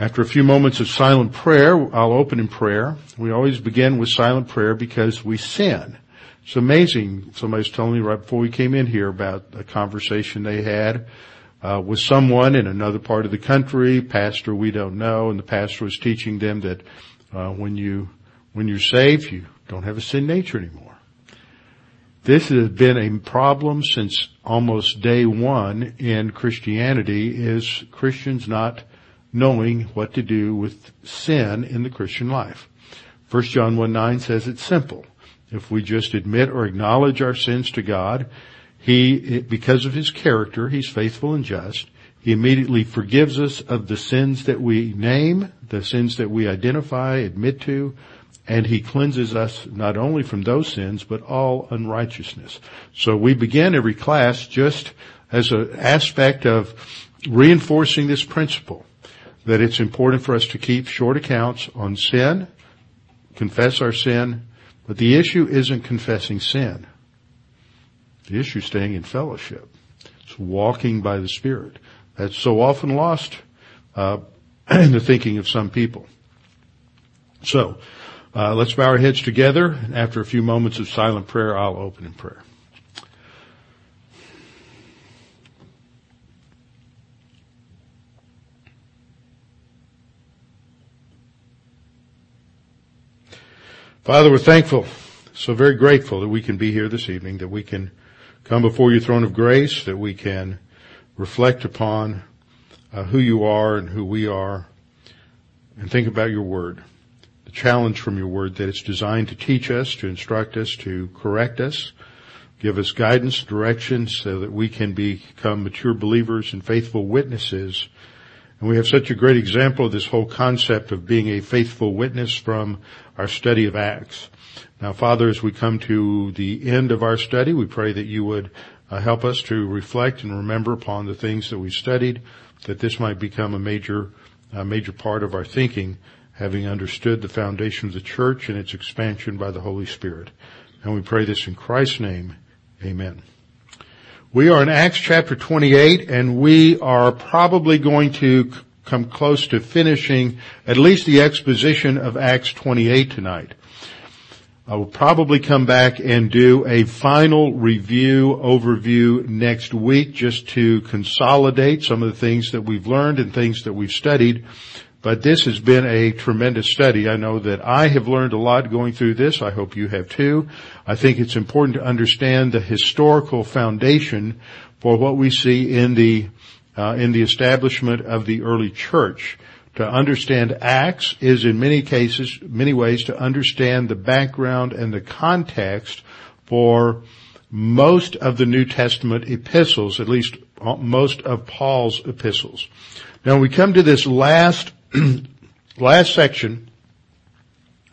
After a few moments of silent prayer, I'll open in prayer. We always begin with silent prayer because we sin. It's amazing. Somebody's telling me right before we came in here about a conversation they had uh, with someone in another part of the country, pastor we don't know, and the pastor was teaching them that uh, when you when you're saved, you don't have a sin nature anymore. This has been a problem since almost day one in Christianity. Is Christians not knowing what to do with sin in the Christian life? 1 John 1 9 says it's simple. If we just admit or acknowledge our sins to God, He, because of His character, He's faithful and just. He immediately forgives us of the sins that we name, the sins that we identify, admit to, and He cleanses us not only from those sins, but all unrighteousness. So we begin every class just as an aspect of reinforcing this principle that it's important for us to keep short accounts on sin, confess our sin, but the issue isn't confessing sin. The issue is staying in fellowship. It's walking by the Spirit. That's so often lost uh, in the thinking of some people. So, uh, let's bow our heads together. And After a few moments of silent prayer, I'll open in prayer. Father, we're thankful, so very grateful that we can be here this evening, that we can come before your throne of grace, that we can reflect upon uh, who you are and who we are, and think about your word. The challenge from your word that it's designed to teach us, to instruct us, to correct us, give us guidance, direction, so that we can become mature believers and faithful witnesses and we have such a great example of this whole concept of being a faithful witness from our study of Acts. Now, Father, as we come to the end of our study, we pray that you would uh, help us to reflect and remember upon the things that we studied, that this might become a major, a major part of our thinking, having understood the foundation of the church and its expansion by the Holy Spirit. And we pray this in Christ's name. Amen. We are in Acts chapter 28 and we are probably going to come close to finishing at least the exposition of Acts 28 tonight. I will probably come back and do a final review overview next week just to consolidate some of the things that we've learned and things that we've studied but this has been a tremendous study. I know that I have learned a lot going through this. I hope you have too. I think it's important to understand the historical foundation for what we see in the uh, in the establishment of the early church. To understand Acts is in many cases, many ways to understand the background and the context for most of the New Testament epistles, at least most of Paul's epistles. Now we come to this last last section,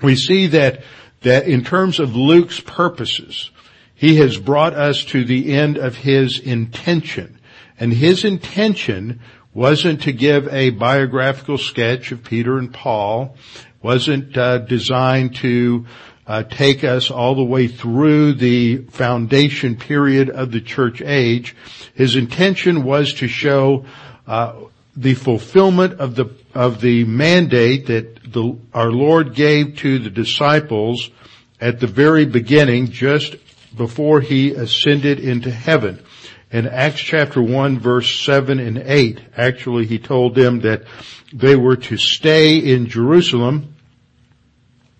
we see that, that in terms of Luke's purposes, he has brought us to the end of his intention. And his intention wasn't to give a biographical sketch of Peter and Paul, wasn't uh, designed to uh, take us all the way through the foundation period of the church age. His intention was to show uh, the fulfillment of the of the mandate that the, our Lord gave to the disciples at the very beginning, just before he ascended into heaven. In Acts chapter 1 verse 7 and 8, actually he told them that they were to stay in Jerusalem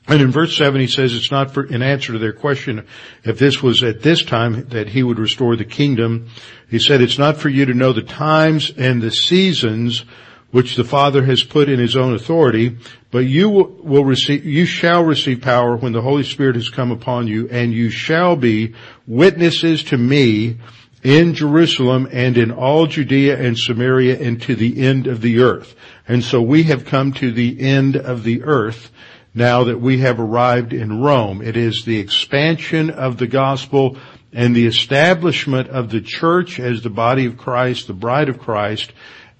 and in verse 7 he says it's not for, in answer to their question if this was at this time that he would restore the kingdom. He said it's not for you to know the times and the seasons which the Father has put in his own authority, but you will receive, you shall receive power when the Holy Spirit has come upon you and you shall be witnesses to me in Jerusalem and in all Judea and Samaria and to the end of the earth. And so we have come to the end of the earth now that we have arrived in Rome. It is the expansion of the gospel and the establishment of the church as the body of Christ, the bride of Christ,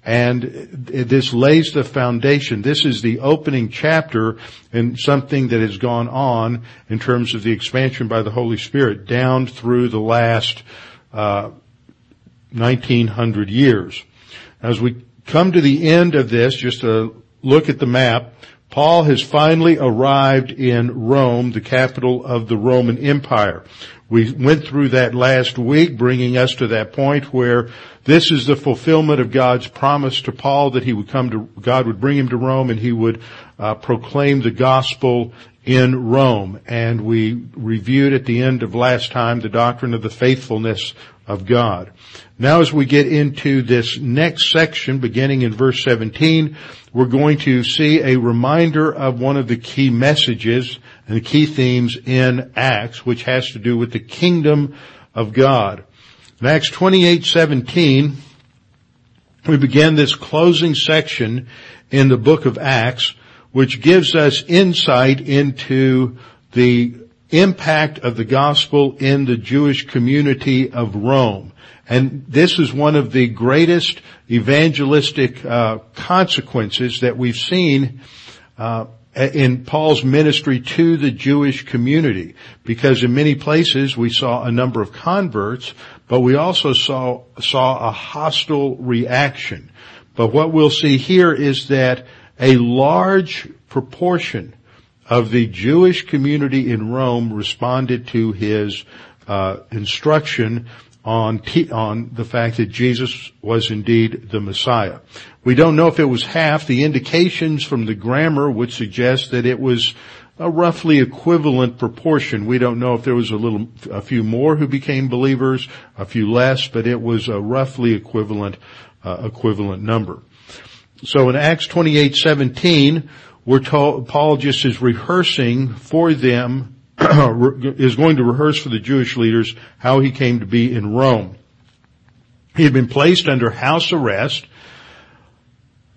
and this lays the foundation. This is the opening chapter in something that has gone on in terms of the expansion by the Holy Spirit down through the last uh, 1900 years. As we come to the end of this, just a look at the map, Paul has finally arrived in Rome, the capital of the Roman Empire. We went through that last week, bringing us to that point where this is the fulfillment of God's promise to Paul that he would come to, God would bring him to Rome and he would uh, proclaim the gospel in Rome. And we reviewed at the end of last time the doctrine of the faithfulness of God. Now as we get into this next section, beginning in verse 17, we're going to see a reminder of one of the key messages and the key themes in Acts, which has to do with the kingdom of God. In Acts 28:17, we begin this closing section in the book of Acts, which gives us insight into the impact of the gospel in the Jewish community of Rome. And this is one of the greatest evangelistic uh, consequences that we've seen uh, in Paul's ministry to the Jewish community, because in many places we saw a number of converts, but we also saw, saw a hostile reaction. But what we'll see here is that a large proportion of the Jewish community in Rome responded to his uh, instruction on t- on the fact that Jesus was indeed the Messiah. We don't know if it was half. The indications from the grammar would suggest that it was a roughly equivalent proportion. We don't know if there was a little, a few more who became believers, a few less, but it was a roughly equivalent, uh, equivalent number. So in Acts 28:17, we're told Paul just is rehearsing for them, is going to rehearse for the Jewish leaders how he came to be in Rome. He had been placed under house arrest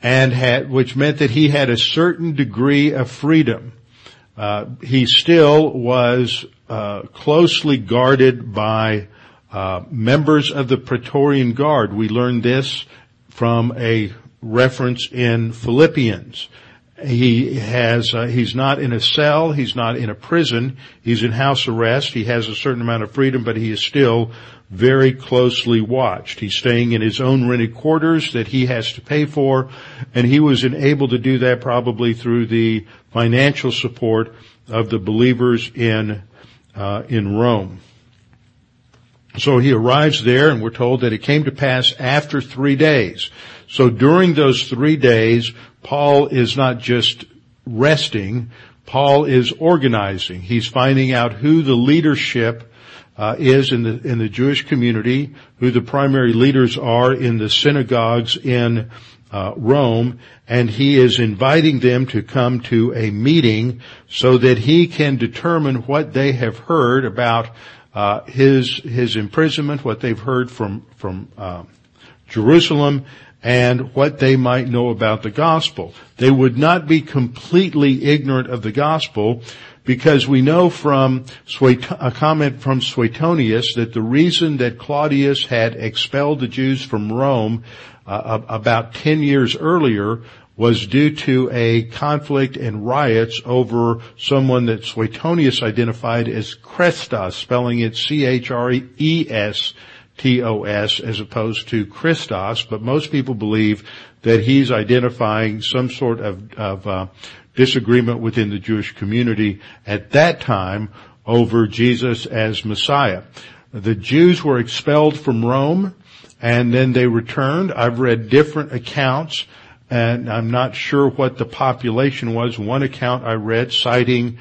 and had, which meant that he had a certain degree of freedom. Uh, he still was uh, closely guarded by uh, members of the Praetorian Guard. We learned this from a reference in Philippians. He has, uh, he's not in a cell, he's not in a prison, he's in house arrest, he has a certain amount of freedom, but he is still very closely watched. He's staying in his own rented quarters that he has to pay for, and he was able to do that probably through the financial support of the believers in uh, in Rome. So he arrives there, and we're told that it came to pass after three days. So during those three days, Paul is not just resting. Paul is organizing. He's finding out who the leadership uh, is in the in the Jewish community, who the primary leaders are in the synagogues in uh, Rome, and he is inviting them to come to a meeting so that he can determine what they have heard about uh, his his imprisonment, what they've heard from from uh, Jerusalem, and what they might know about the gospel. They would not be completely ignorant of the gospel because we know from a comment from Suetonius that the reason that Claudius had expelled the Jews from Rome uh, about 10 years earlier was due to a conflict and riots over someone that Suetonius identified as Chrestos, spelling it C-H-R-E-S, T-O-S as opposed to Christos, but most people believe that he's identifying some sort of, of uh, disagreement within the Jewish community at that time over Jesus as Messiah. The Jews were expelled from Rome and then they returned. I've read different accounts and I'm not sure what the population was. One account I read citing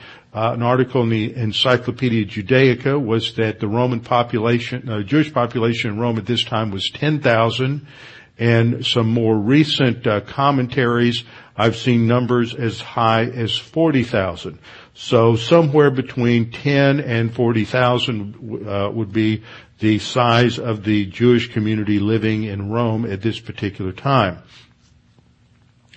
an article in the Encyclopedia Judaica was that the Roman population, uh, Jewish population in Rome at this time was 10,000 and some more recent uh, commentaries I've seen numbers as high as 40,000. So somewhere between 10 and 40,000 uh, would be the size of the Jewish community living in Rome at this particular time.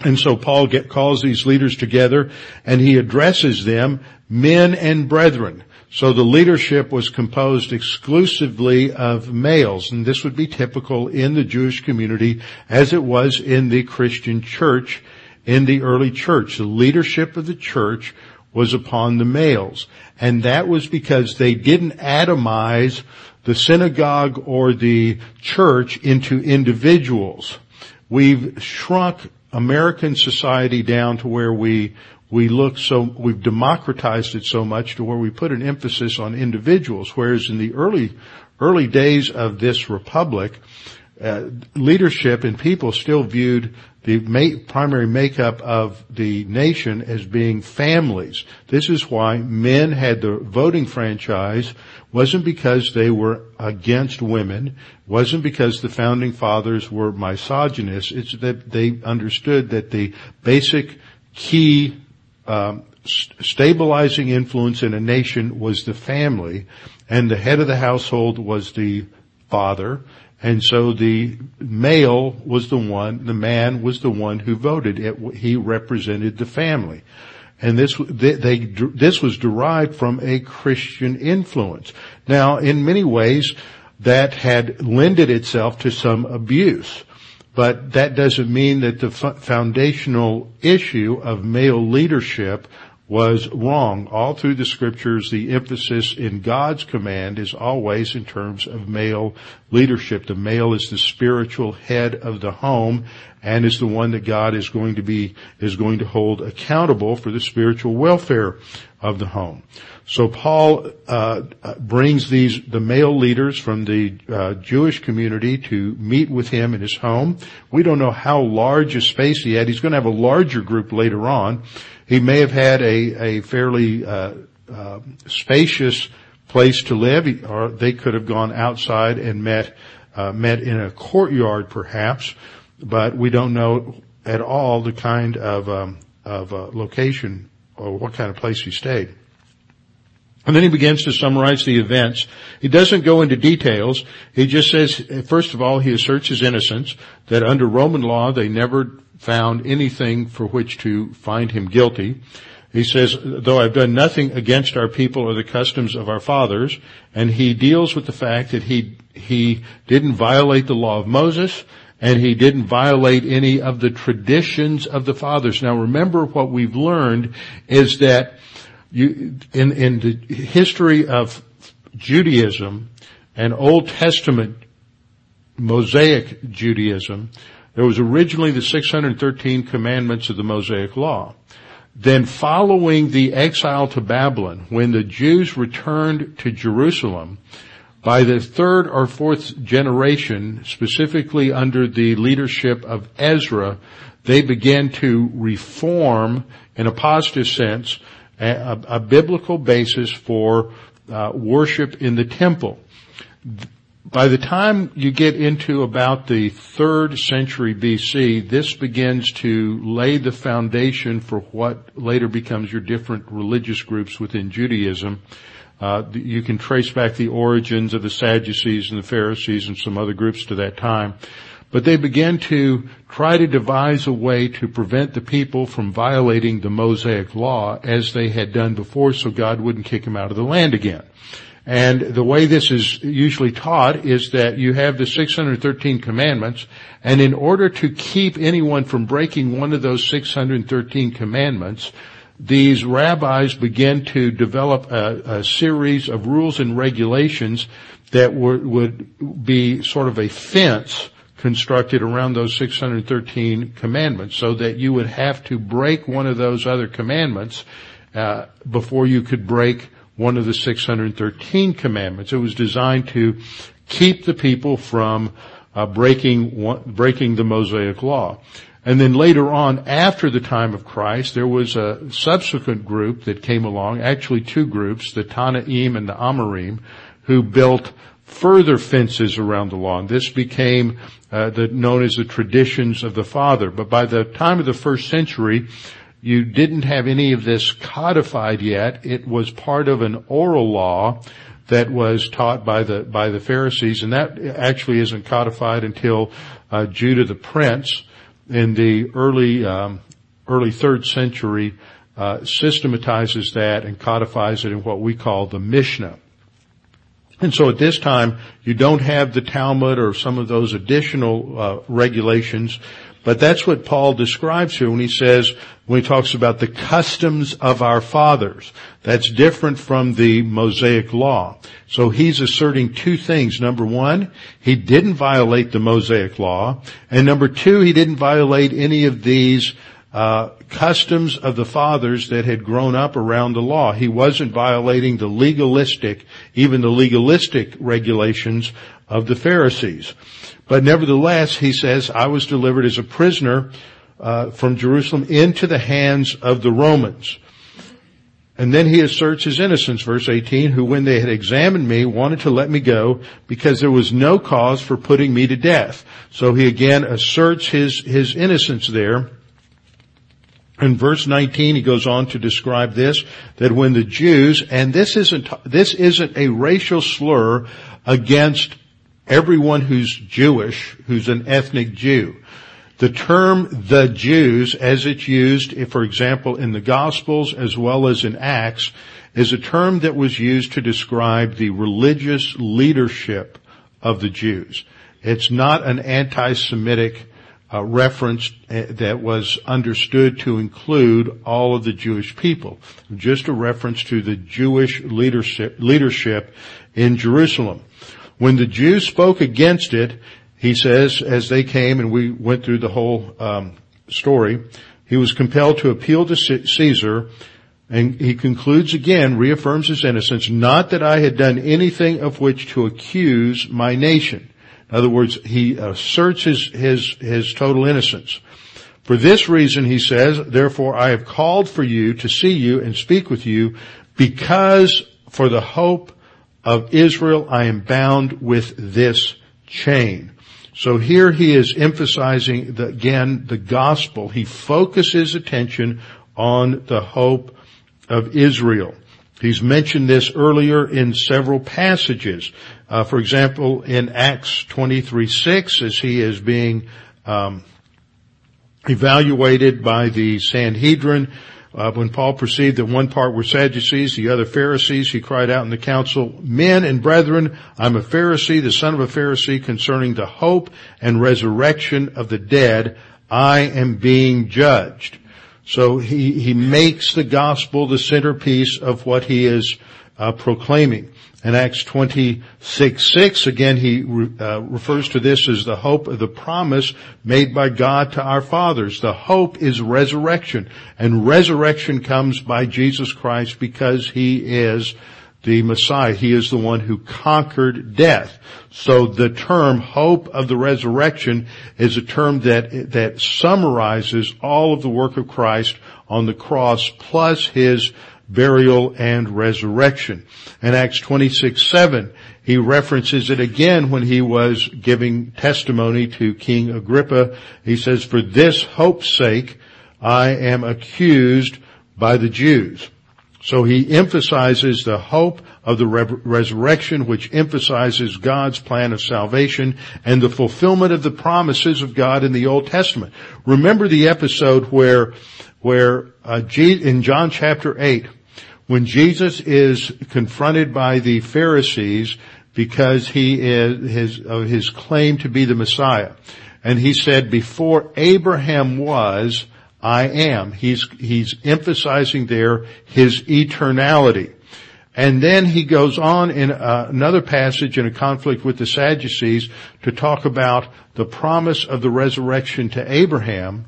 And so Paul get, calls these leaders together and he addresses them men and brethren. So the leadership was composed exclusively of males, and this would be typical in the Jewish community as it was in the Christian church in the early church. The leadership of the church was upon the males. And that was because they didn't atomize the synagogue or the church into individuals. We've shrunk American society down to where we we look so we've democratized it so much to where we put an emphasis on individuals whereas in the early early days of this republic uh, leadership and people still viewed the ma- primary makeup of the nation as being families. This is why men had the voting franchise. Wasn't because they were against women, wasn't because the founding fathers were misogynists, it's that they understood that the basic key um, stabilizing influence in a nation was the family, and the head of the household was the father, and so the male was the one, the man was the one who voted. It, he represented the family. And this, they, they, this was derived from a Christian influence. Now, in many ways, that had lended itself to some abuse. But that doesn't mean that the foundational issue of male leadership was wrong. All through the scriptures, the emphasis in God's command is always in terms of male leadership. The male is the spiritual head of the home and is the one that God is going to be, is going to hold accountable for the spiritual welfare of the home. So Paul uh, brings these the male leaders from the uh, Jewish community to meet with him in his home. We don't know how large a space he had. He's going to have a larger group later on. He may have had a, a fairly uh, uh, spacious place to live, or they could have gone outside and met uh, met in a courtyard, perhaps. But we don't know at all the kind of um, of uh, location or what kind of place he stayed. And then he begins to summarize the events. He doesn't go into details. He just says, first of all, he asserts his innocence, that under Roman law they never found anything for which to find him guilty. He says, though I've done nothing against our people or the customs of our fathers, and he deals with the fact that he, he didn't violate the law of Moses, and he didn't violate any of the traditions of the fathers. Now remember what we've learned is that you, in, in the history of Judaism and Old Testament Mosaic Judaism, there was originally the 613 commandments of the Mosaic Law. Then following the exile to Babylon, when the Jews returned to Jerusalem, by the third or fourth generation, specifically under the leadership of Ezra, they began to reform, in a positive sense, a, a biblical basis for uh, worship in the temple by the time you get into about the third century BC, this begins to lay the foundation for what later becomes your different religious groups within Judaism. Uh, you can trace back the origins of the Sadducees and the Pharisees and some other groups to that time. But they began to try to devise a way to prevent the people from violating the Mosaic law as they had done before so God wouldn't kick them out of the land again. And the way this is usually taught is that you have the 613 commandments, and in order to keep anyone from breaking one of those 613 commandments, these rabbis begin to develop a, a series of rules and regulations that were, would be sort of a fence constructed around those 613 commandments so that you would have to break one of those other commandments uh, before you could break one of the 613 commandments. It was designed to keep the people from uh, breaking breaking the Mosaic law. And then later on, after the time of Christ, there was a subsequent group that came along, actually two groups, the Tannaim and the Amoraim, who built further fences around the law. And this became uh, the, known as the traditions of the Father. But by the time of the first century, you didn't have any of this codified yet. It was part of an oral law that was taught by the by the Pharisees, and that actually isn't codified until uh, Judah the Prince in the early um, early third century uh, systematizes that and codifies it in what we call the Mishnah. And so at this time, you don't have the Talmud or some of those additional uh, regulations, but that's what Paul describes here when he says, when he talks about the customs of our fathers. That's different from the Mosaic law. So he's asserting two things. Number one, he didn't violate the Mosaic law. And number two, he didn't violate any of these uh, customs of the fathers that had grown up around the law. He wasn't violating the legalistic, even the legalistic regulations of the Pharisees. But nevertheless, he says, I was delivered as a prisoner uh, from Jerusalem into the hands of the Romans. And then he asserts his innocence, verse 18, who when they had examined me wanted to let me go because there was no cause for putting me to death. So he again asserts his, his innocence there. In verse 19, he goes on to describe this, that when the Jews, and this isn't, this isn't a racial slur against everyone who's Jewish, who's an ethnic Jew. The term the Jews, as it's used, for example, in the Gospels as well as in Acts, is a term that was used to describe the religious leadership of the Jews. It's not an anti-Semitic uh, reference uh, that was understood to include all of the Jewish people. Just a reference to the Jewish leadership, leadership in Jerusalem. When the Jews spoke against it, he says, as they came and we went through the whole um, story, he was compelled to appeal to Caesar and he concludes again, reaffirms his innocence, not that I had done anything of which to accuse my nation. In other words, he uh, asserts his, his, his total innocence. For this reason, he says, therefore I have called for you to see you and speak with you because for the hope of Israel I am bound with this chain. So here he is emphasizing the, again the gospel. He focuses attention on the hope of Israel. He's mentioned this earlier in several passages. Uh, for example, in Acts 23, 6, as he is being um, evaluated by the Sanhedrin, uh, when Paul perceived that one part were Sadducees, the other Pharisees, he cried out in the council, Men and brethren, I'm a Pharisee, the son of a Pharisee, concerning the hope and resurrection of the dead. I am being judged. So he, he makes the gospel the centerpiece of what he is uh, proclaiming. In Acts 26, 6, again, he uh, refers to this as the hope of the promise made by God to our fathers. The hope is resurrection. And resurrection comes by Jesus Christ because he is the Messiah. He is the one who conquered death. So the term hope of the resurrection is a term that, that summarizes all of the work of Christ on the cross plus his burial, and resurrection. In Acts 26, 7, he references it again when he was giving testimony to King Agrippa. He says, for this hope's sake, I am accused by the Jews. So he emphasizes the hope of the re- resurrection, which emphasizes God's plan of salvation and the fulfillment of the promises of God in the Old Testament. Remember the episode where, where uh, in John chapter 8, when Jesus is confronted by the Pharisees because he is his, of his claim to be the Messiah. And he said, before Abraham was, I am. He's, he's emphasizing there his eternality. And then he goes on in uh, another passage in a conflict with the Sadducees to talk about the promise of the resurrection to Abraham,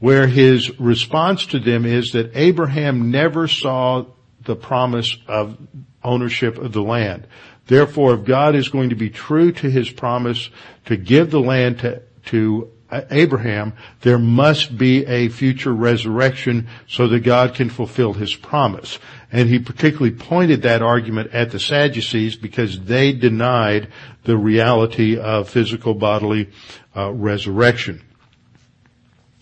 where his response to them is that Abraham never saw the promise of ownership of the land. Therefore, if God is going to be true to his promise to give the land to, to Abraham, there must be a future resurrection so that God can fulfill his promise. And he particularly pointed that argument at the Sadducees because they denied the reality of physical bodily uh, resurrection.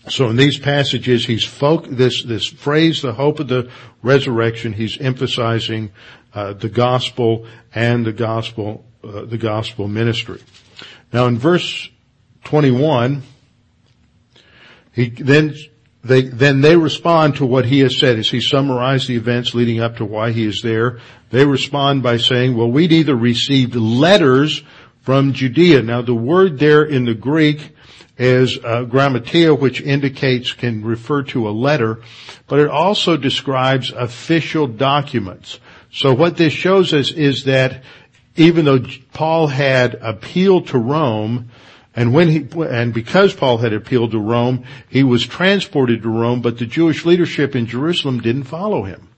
So in these passages, he's folk, this, this phrase, the hope of the resurrection, he's emphasizing, uh, the gospel and the gospel, uh, the gospel ministry. Now in verse 21, He then they, then they respond to what he has said as he summarized the events leading up to why he is there. They respond by saying, well, we'd either received letters from Judea. Now the word there in the Greek is uh, grammatia, which indicates, can refer to a letter, but it also describes official documents. So what this shows us is that even though Paul had appealed to Rome, and when he, and because Paul had appealed to Rome, he was transported to Rome, but the Jewish leadership in Jerusalem didn't follow him.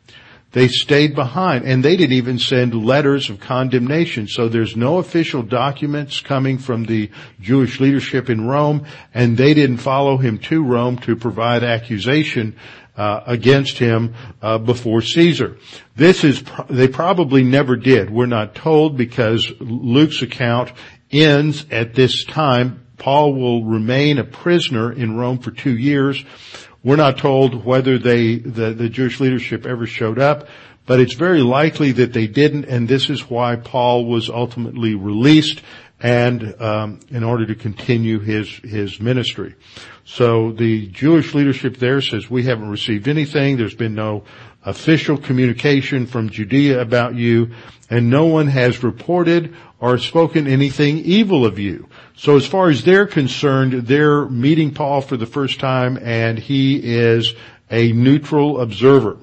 They stayed behind and they didn't even send letters of condemnation. So there's no official documents coming from the Jewish leadership in Rome and they didn't follow him to Rome to provide accusation uh, against him uh, before Caesar. This is they probably never did. We're not told because Luke's account ends at this time. Paul will remain a prisoner in Rome for two years. We're not told whether they, the, the Jewish leadership ever showed up, but it's very likely that they didn't, and this is why Paul was ultimately released and um, in order to continue his his ministry. So the Jewish leadership there says we haven't received anything. There's been no official communication from Judea about you, and no one has reported or spoken anything evil of you. So as far as they're concerned, they're meeting Paul for the first time and he is a neutral observer.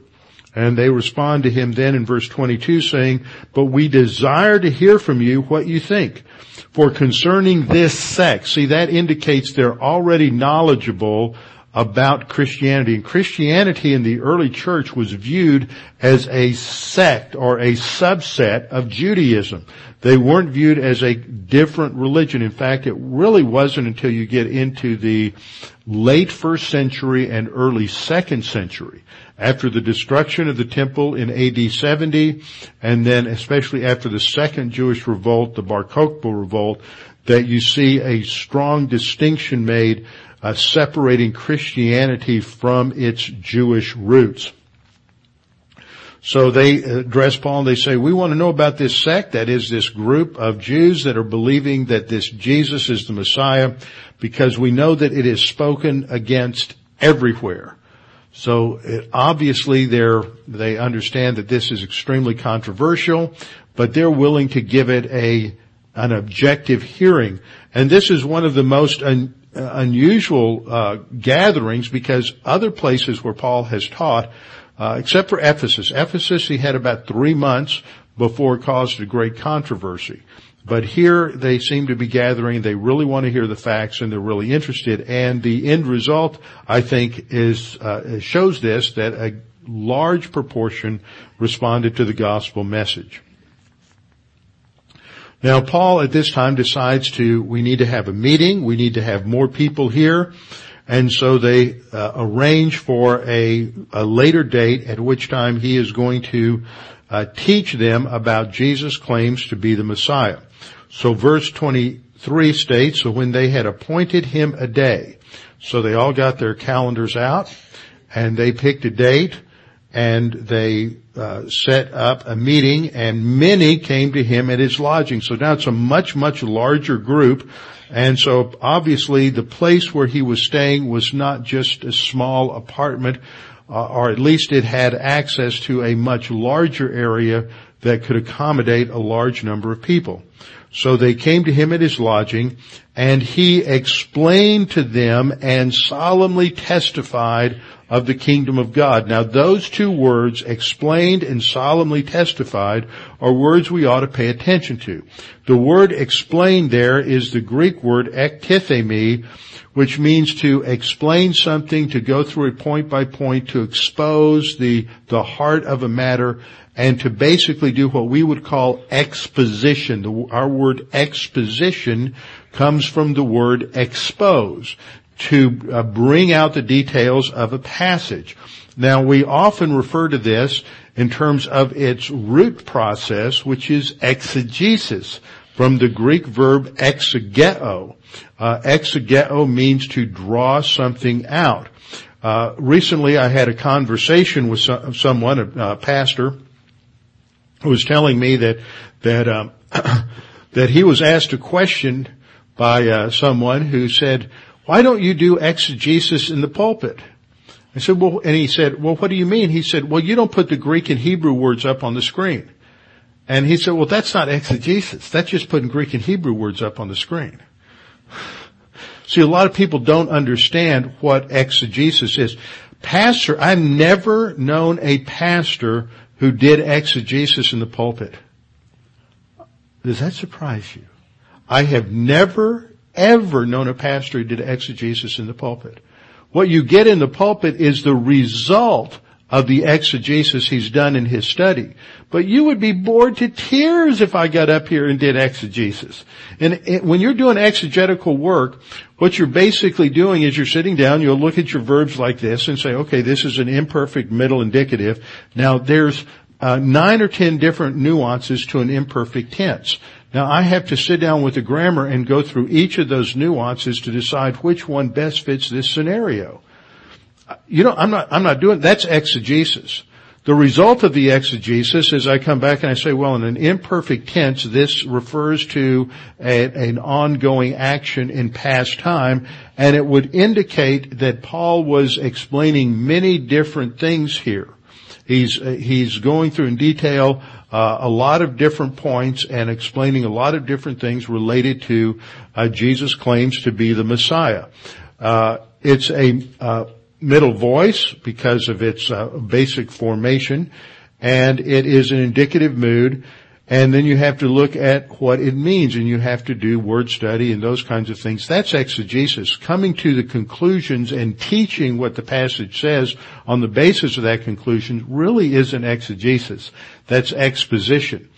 And they respond to him then in verse 22 saying, but we desire to hear from you what you think. For concerning this sect, see that indicates they're already knowledgeable about Christianity. And Christianity in the early church was viewed as a sect or a subset of Judaism. They weren't viewed as a different religion. In fact, it really wasn't until you get into the late first century and early second century, after the destruction of the temple in AD 70, and then especially after the second Jewish revolt, the Bar Kokhba revolt, that you see a strong distinction made uh, separating Christianity from its Jewish roots. So they address Paul and they say, we want to know about this sect, that is this group of Jews that are believing that this Jesus is the Messiah, because we know that it is spoken against everywhere. So it, obviously they're, they understand that this is extremely controversial, but they're willing to give it a, an objective hearing. And this is one of the most un, unusual uh, gatherings because other places where Paul has taught, uh, except for Ephesus. Ephesus, he had about three months before it caused a great controversy. But here they seem to be gathering. They really want to hear the facts and they're really interested. And the end result, I think, is uh, shows this that a large proportion responded to the gospel message. Now Paul at this time decides to, we need to have a meeting, we need to have more people here, and so they uh, arrange for a, a, later date at which time he is going to uh, teach them about Jesus' claims to be the Messiah. So verse 23 states, so when they had appointed him a day, so they all got their calendars out and they picked a date and they uh, set up a meeting and many came to him at his lodging. So now it's a much, much larger group and so obviously the place where he was staying was not just a small apartment, uh, or at least it had access to a much larger area that could accommodate a large number of people. So they came to him at his lodging and he explained to them and solemnly testified of the kingdom of God. Now those two words, explained and solemnly testified, are words we ought to pay attention to. The word explained there is the Greek word ektithemi, which means to explain something, to go through it point by point, to expose the, the heart of a matter, and to basically do what we would call exposition. The, our word exposition comes from the word expose to uh, bring out the details of a passage. Now we often refer to this in terms of its root process, which is exegesis, from the Greek verb exegeo. Uh, exegeo means to draw something out. Uh, recently, I had a conversation with some, someone, a, a, pastor, was telling me that that um, that he was asked a question by uh, someone who said, why don't you do exegesis in the pulpit? I said, well, and he said, well, what do you mean? He said, well, you don't put the Greek and Hebrew words up on the screen. And he said, well, that's not exegesis. That's just putting Greek and Hebrew words up on the screen. See, a lot of people don't understand what exegesis is. Pastor, I've never known a pastor who did exegesis in the pulpit. Does that surprise you? I have never, ever known a pastor who did exegesis in the pulpit. What you get in the pulpit is the result of the exegesis he's done in his study. But you would be bored to tears if I got up here and did exegesis. And it, when you're doing exegetical work, what you're basically doing is you're sitting down, you'll look at your verbs like this and say, okay, this is an imperfect middle indicative. Now there's uh, nine or ten different nuances to an imperfect tense. Now I have to sit down with the grammar and go through each of those nuances to decide which one best fits this scenario you know, I'm not, I'm not doing, that's exegesis. The result of the exegesis is I come back and I say, well, in an imperfect tense, this refers to a, an ongoing action in past time, and it would indicate that Paul was explaining many different things here. He's, he's going through in detail uh, a lot of different points and explaining a lot of different things related to uh, Jesus' claims to be the Messiah. Uh, it's a uh, middle voice because of its uh, basic formation, and it is an indicative mood. And then you have to look at what it means and you have to do word study and those kinds of things. That's exegesis. Coming to the conclusions and teaching what the passage says on the basis of that conclusion really isn't exegesis. That's exposition.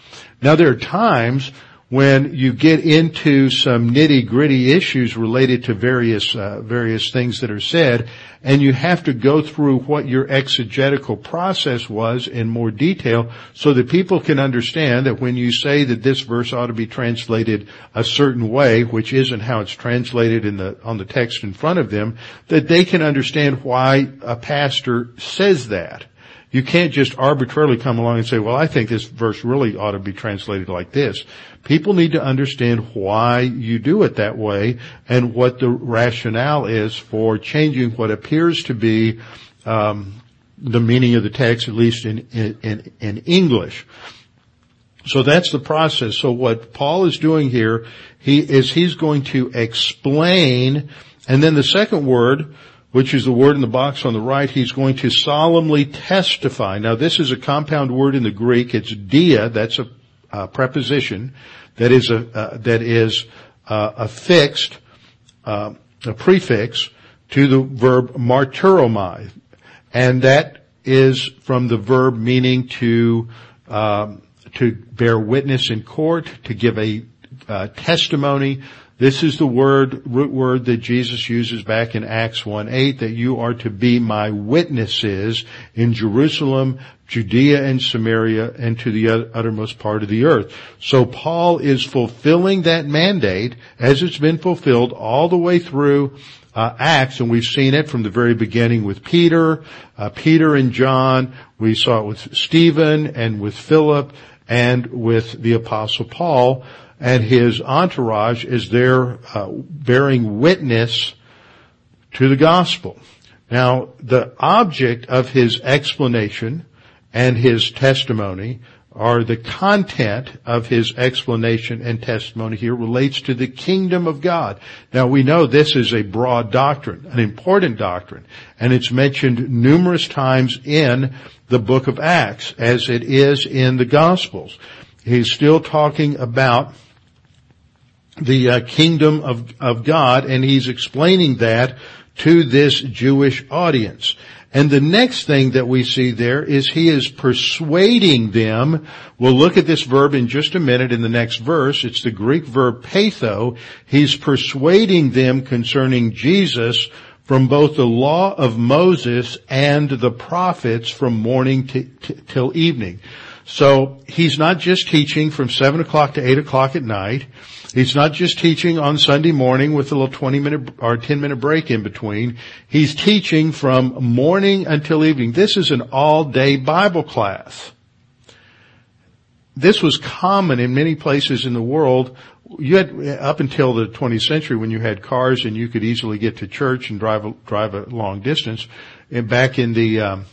Now there are times when you get into some nitty gritty issues related to various uh, various things that are said, and you have to go through what your exegetical process was in more detail, so that people can understand that when you say that this verse ought to be translated a certain way, which isn't how it's translated in the on the text in front of them, that they can understand why a pastor says that. You can't just arbitrarily come along and say, well, I think this verse really ought to be translated like this. People need to understand why you do it that way and what the rationale is for changing what appears to be um, the meaning of the text, at least in, in, in English. So that's the process. So what Paul is doing here, he is he's going to explain, and then the second word which is the word in the box on the right, he's going to solemnly testify. Now this is a compound word in the Greek. It's dia, that's a, a preposition that is a, uh, that is uh, affixed, uh, a prefix to the verb martyromai. And that is from the verb meaning to, um, to bear witness in court, to give a uh, testimony, this is the word, root word that Jesus uses back in Acts 1-8 that you are to be my witnesses in Jerusalem, Judea and Samaria and to the uttermost part of the earth. So Paul is fulfilling that mandate as it's been fulfilled all the way through uh, Acts, and we've seen it from the very beginning with Peter, uh, Peter and John. We saw it with Stephen and with Philip and with the apostle Paul and his entourage is there uh, bearing witness to the gospel. Now, the object of his explanation and his testimony are the content of his explanation and testimony here relates to the kingdom of God. Now we know this is a broad doctrine, an important doctrine, and it's mentioned numerous times in the book of Acts as it is in the Gospels. He's still talking about the uh, kingdom of, of God and he's explaining that to this Jewish audience. And the next thing that we see there is he is persuading them. We'll look at this verb in just a minute in the next verse. It's the Greek verb peitho. He's persuading them concerning Jesus from both the law of Moses and the prophets from morning t- t- till evening. So he's not just teaching from seven o'clock to eight o'clock at night. He's not just teaching on Sunday morning with a little 20 minute or 10 minute break in between. He's teaching from morning until evening. This is an all day Bible class. this was common in many places in the world. You had, up until the 20th century when you had cars and you could easily get to church and drive drive a long distance. And back in the, um,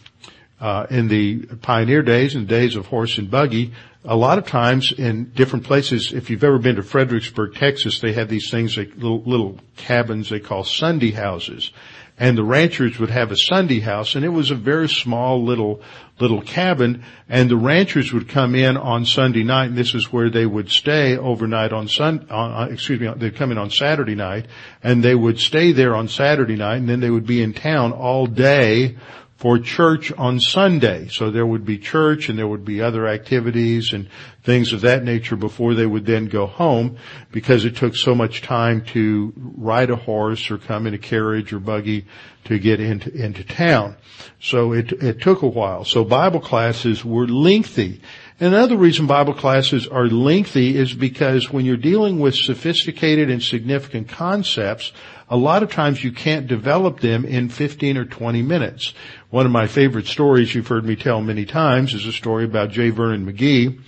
uh, in the pioneer days and days of horse and buggy, a lot of times in different places, if you've ever been to Fredericksburg, Texas, they have these things like little, little cabins they call Sunday houses. And the ranchers would have a Sunday house and it was a very small little, little cabin and the ranchers would come in on Sunday night and this is where they would stay overnight on Sun, on, excuse me, they'd come in on Saturday night and they would stay there on Saturday night and then they would be in town all day for church on Sunday. So there would be church and there would be other activities and things of that nature before they would then go home because it took so much time to ride a horse or come in a carriage or buggy to get into, into town. So it, it took a while. So Bible classes were lengthy. Another reason Bible classes are lengthy is because when you're dealing with sophisticated and significant concepts, a lot of times you can't develop them in 15 or 20 minutes. One of my favorite stories you've heard me tell many times is a story about J. Vernon McGee,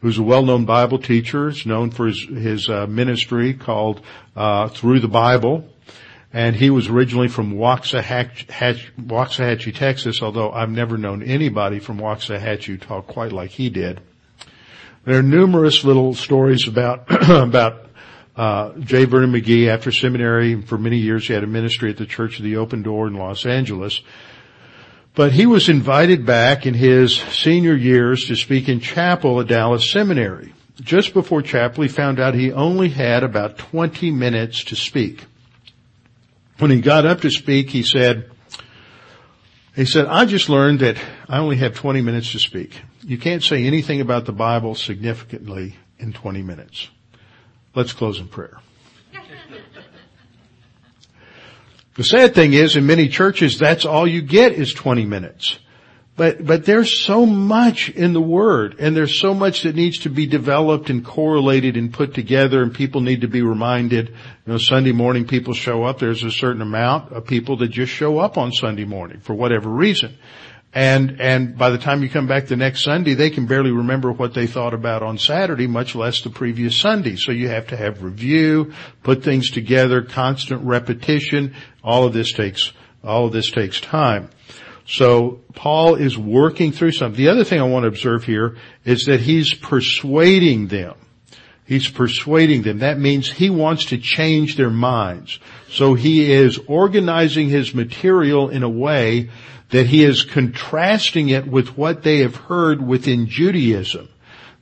who's a well-known Bible teacher. He's known for his, his uh, ministry called uh, Through the Bible. And he was originally from Waxahachie, Texas, although I've never known anybody from Waxahachie talk quite like he did. There are numerous little stories about, about uh, J. Vernon McGee, after seminary, for many years he had a ministry at the Church of the Open Door in Los Angeles. But he was invited back in his senior years to speak in chapel at Dallas Seminary. Just before chapel, he found out he only had about 20 minutes to speak. When he got up to speak, he said, he said, I just learned that I only have 20 minutes to speak. You can't say anything about the Bible significantly in 20 minutes. Let's close in prayer. The sad thing is in many churches that's all you get is 20 minutes. But, but there's so much in the Word and there's so much that needs to be developed and correlated and put together and people need to be reminded. You know, Sunday morning people show up. There's a certain amount of people that just show up on Sunday morning for whatever reason. And, and by the time you come back the next Sunday, they can barely remember what they thought about on Saturday, much less the previous Sunday. So you have to have review, put things together, constant repetition. All of this takes, all of this takes time. So Paul is working through something. The other thing I want to observe here is that he's persuading them. He's persuading them. That means he wants to change their minds. So he is organizing his material in a way that he is contrasting it with what they have heard within Judaism.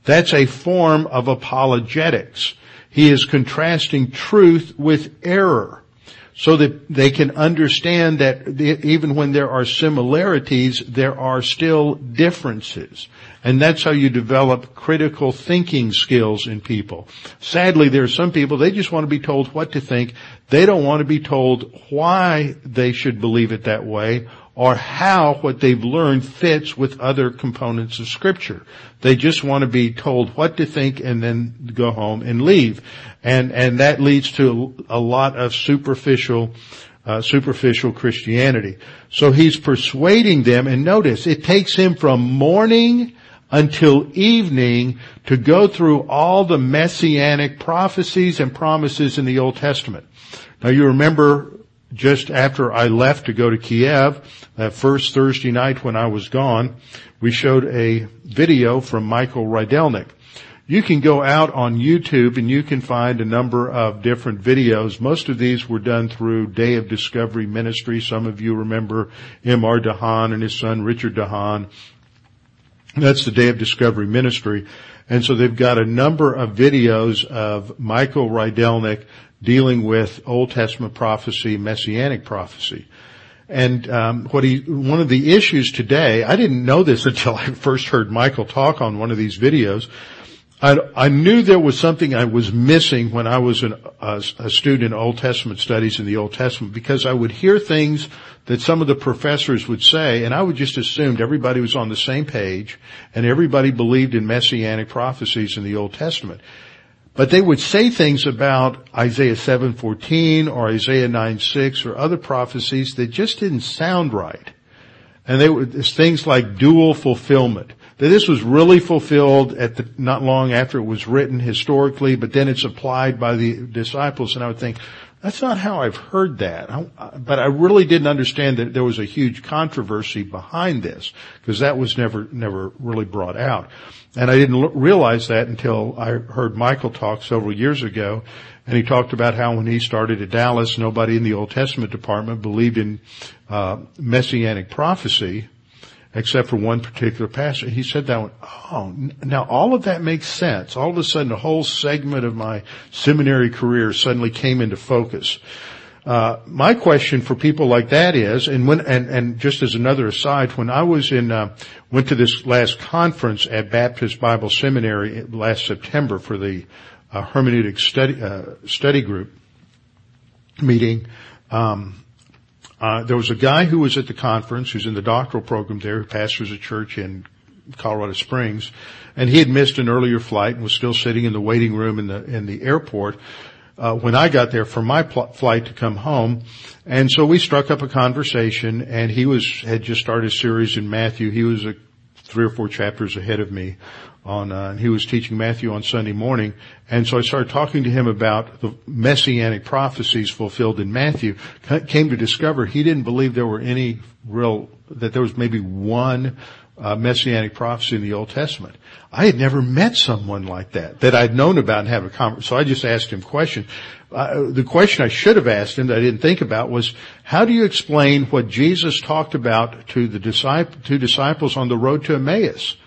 That's a form of apologetics. He is contrasting truth with error so that they can understand that even when there are similarities, there are still differences. And that's how you develop critical thinking skills in people. Sadly, there are some people, they just want to be told what to think. They don't want to be told why they should believe it that way or how what they've learned fits with other components of scripture. They just want to be told what to think and then go home and leave. And, and that leads to a lot of superficial, uh, superficial Christianity. So he's persuading them and notice it takes him from morning until evening to go through all the messianic prophecies and promises in the Old Testament. Now you remember just after I left to go to Kiev, that first Thursday night when I was gone, we showed a video from Michael Rydelnik. You can go out on YouTube and you can find a number of different videos. Most of these were done through Day of Discovery Ministry. Some of you remember M.R. DeHaan and his son Richard DeHaan. That's the Day of Discovery Ministry. And so they've got a number of videos of Michael Rydelnik dealing with Old Testament prophecy, Messianic prophecy. And um, what he, one of the issues today, I didn't know this until I first heard Michael talk on one of these videos. I, I knew there was something I was missing when I was an, a, a student in Old Testament studies in the Old Testament because I would hear things that some of the professors would say and I would just assumed everybody was on the same page and everybody believed in messianic prophecies in the Old Testament. But they would say things about Isaiah 7:14 or Isaiah 9:6 or other prophecies that just didn't sound right. And they were things like dual fulfillment. that this was really fulfilled at the, not long after it was written historically, but then it's applied by the disciples. And I would think, that's not how I've heard that. But I really didn't understand that there was a huge controversy behind this because that was never, never really brought out. And I didn't realize that until I heard Michael talk several years ago and he talked about how when he started at Dallas, nobody in the Old Testament department believed in uh, messianic prophecy except for one particular pastor. He said that one, oh, now all of that makes sense. All of a sudden a whole segment of my seminary career suddenly came into focus. Uh, my question for people like that is, and when, and, and just as another aside, when I was in, uh, went to this last conference at Baptist Bible Seminary last September for the uh, hermeneutic study, uh, study group meeting, um, uh, there was a guy who was at the conference who's in the doctoral program there who pastors a church in Colorado Springs and he had missed an earlier flight and was still sitting in the waiting room in the, in the airport. Uh, when I got there for my pl- flight to come home. And so we struck up a conversation and he was, had just started a series in Matthew. He was a, three or four chapters ahead of me on, uh, he was teaching Matthew on Sunday morning. And so I started talking to him about the messianic prophecies fulfilled in Matthew. Came to discover he didn't believe there were any real, that there was maybe one uh, messianic prophecy in the Old Testament. I had never met someone like that, that I'd known about and have a conversation. So I just asked him a question. Uh, the question I should have asked him that I didn't think about was, how do you explain what Jesus talked about to the disciple, two disciples on the road to Emmaus?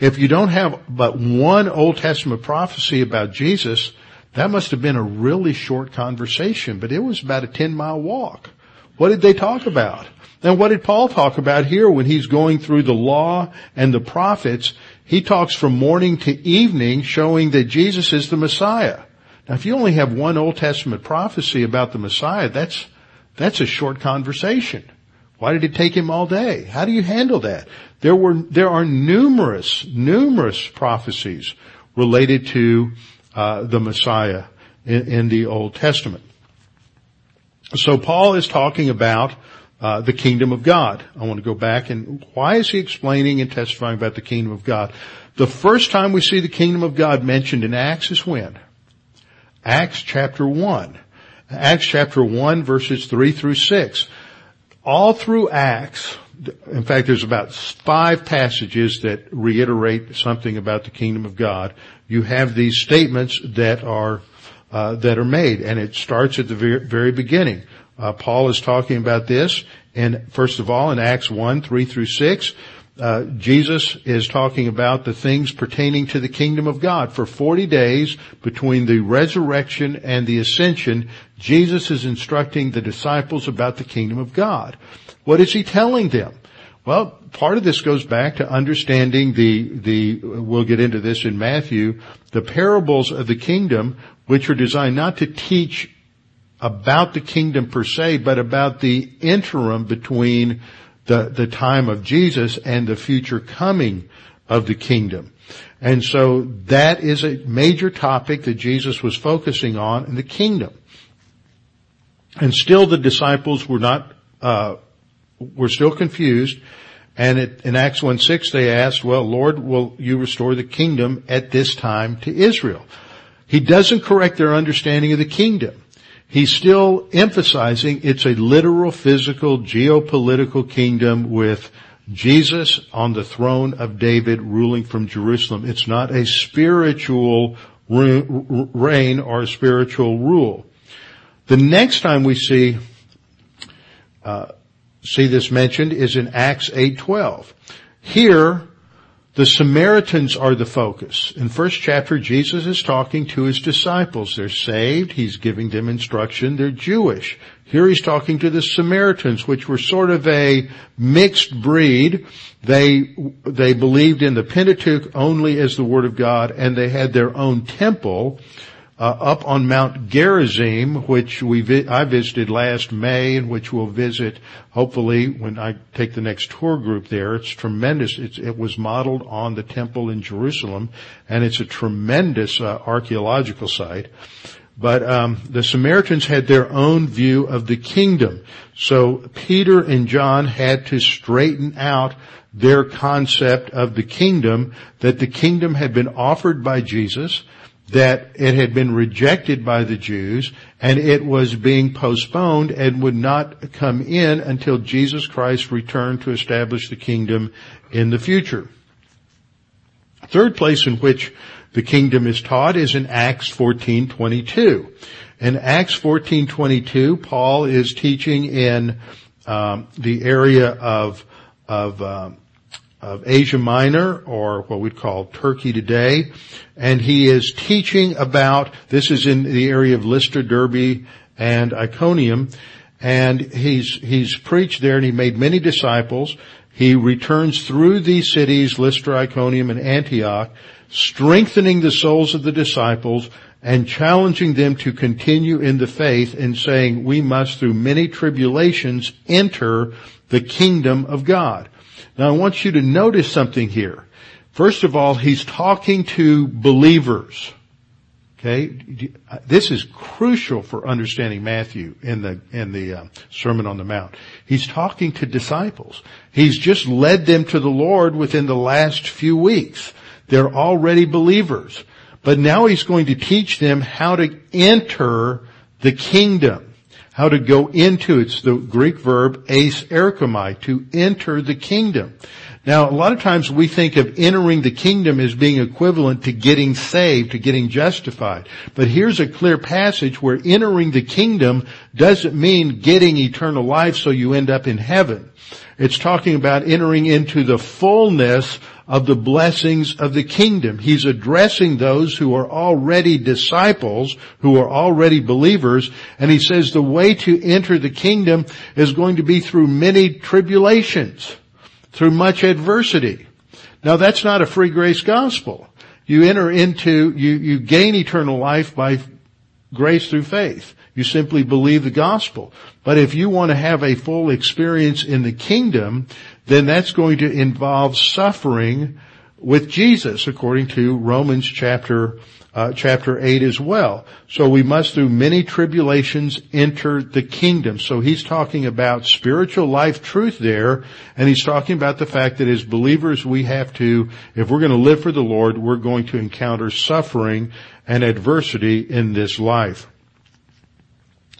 If you don't have but one Old Testament prophecy about Jesus, that must have been a really short conversation, but it was about a 10 mile walk. What did they talk about? And what did Paul talk about here when he's going through the law and the prophets? He talks from morning to evening showing that Jesus is the Messiah. Now if you only have one Old Testament prophecy about the Messiah, that's, that's a short conversation. Why did it take him all day? How do you handle that? There were, there are numerous, numerous prophecies related to uh, the Messiah in, in, the Old Testament. So Paul is talking about uh, the kingdom of God. I want to go back and why is he explaining and testifying about the kingdom of God? The first time we see the kingdom of God mentioned in Acts is when? Acts chapter 1. Acts chapter 1 verses 3 through 6. All through Acts, in fact, there's about five passages that reiterate something about the kingdom of God. You have these statements that are uh, that are made, and it starts at the very, beginning. Uh, Paul is talking about this, and first of all, in Acts one three through six, uh, Jesus is talking about the things pertaining to the kingdom of God. For 40 days between the resurrection and the ascension, Jesus is instructing the disciples about the kingdom of God. What is he telling them? Well, part of this goes back to understanding the, the, we'll get into this in Matthew, the parables of the kingdom, which are designed not to teach about the kingdom per se, but about the interim between the, the time of Jesus and the future coming of the kingdom. And so that is a major topic that Jesus was focusing on in the kingdom. And still the disciples were not, uh, were still confused. And it, in Acts 1-6 they asked, well, Lord, will you restore the kingdom at this time to Israel? He doesn't correct their understanding of the kingdom. He's still emphasizing it's a literal, physical, geopolitical kingdom with Jesus on the throne of David ruling from Jerusalem. It's not a spiritual reign or spiritual rule. The next time we see uh, see this mentioned is in Acts 8:12. Here, the Samaritans are the focus. In first chapter, Jesus is talking to his disciples. They're saved. He's giving them instruction. They're Jewish. Here he's talking to the Samaritans, which were sort of a mixed breed. They, they believed in the Pentateuch only as the Word of God, and they had their own temple uh, up on Mount Gerizim, which we vi- I visited last May, and which we'll visit hopefully when I take the next tour group there. It's tremendous. It's, it was modeled on the temple in Jerusalem, and it's a tremendous uh, archaeological site. But um, the Samaritans had their own view of the kingdom. So Peter and John had to straighten out their concept of the kingdom, that the kingdom had been offered by Jesus, that it had been rejected by the Jews, and it was being postponed and would not come in until Jesus Christ returned to establish the kingdom in the future. Third place in which the kingdom is taught is in Acts 14:22. In Acts 14:22, Paul is teaching in um, the area of of um, of Asia Minor, or what we'd call Turkey today, and he is teaching about. This is in the area of Lystra, Derbe, and Iconium, and he's he's preached there, and he made many disciples. He returns through these cities, Lystra, Iconium, and Antioch, strengthening the souls of the disciples and challenging them to continue in the faith and saying we must through many tribulations enter the kingdom of God. Now I want you to notice something here. First of all, he's talking to believers. Okay, this is crucial for understanding Matthew in the in the uh, Sermon on the Mount. He's talking to disciples. He's just led them to the Lord within the last few weeks. They're already believers, but now he's going to teach them how to enter the kingdom, how to go into it's the Greek verb erchomai to enter the kingdom. Now, a lot of times we think of entering the kingdom as being equivalent to getting saved, to getting justified. But here's a clear passage where entering the kingdom doesn't mean getting eternal life so you end up in heaven. It's talking about entering into the fullness of the blessings of the kingdom. He's addressing those who are already disciples, who are already believers, and he says the way to enter the kingdom is going to be through many tribulations through much adversity. Now that's not a free grace gospel. You enter into, you, you gain eternal life by grace through faith. You simply believe the gospel. But if you want to have a full experience in the kingdom, then that's going to involve suffering with Jesus according to Romans chapter uh, chapter 8 as well. So we must through many tribulations enter the kingdom. So he's talking about spiritual life truth there, and he's talking about the fact that as believers we have to, if we're going to live for the Lord, we're going to encounter suffering and adversity in this life.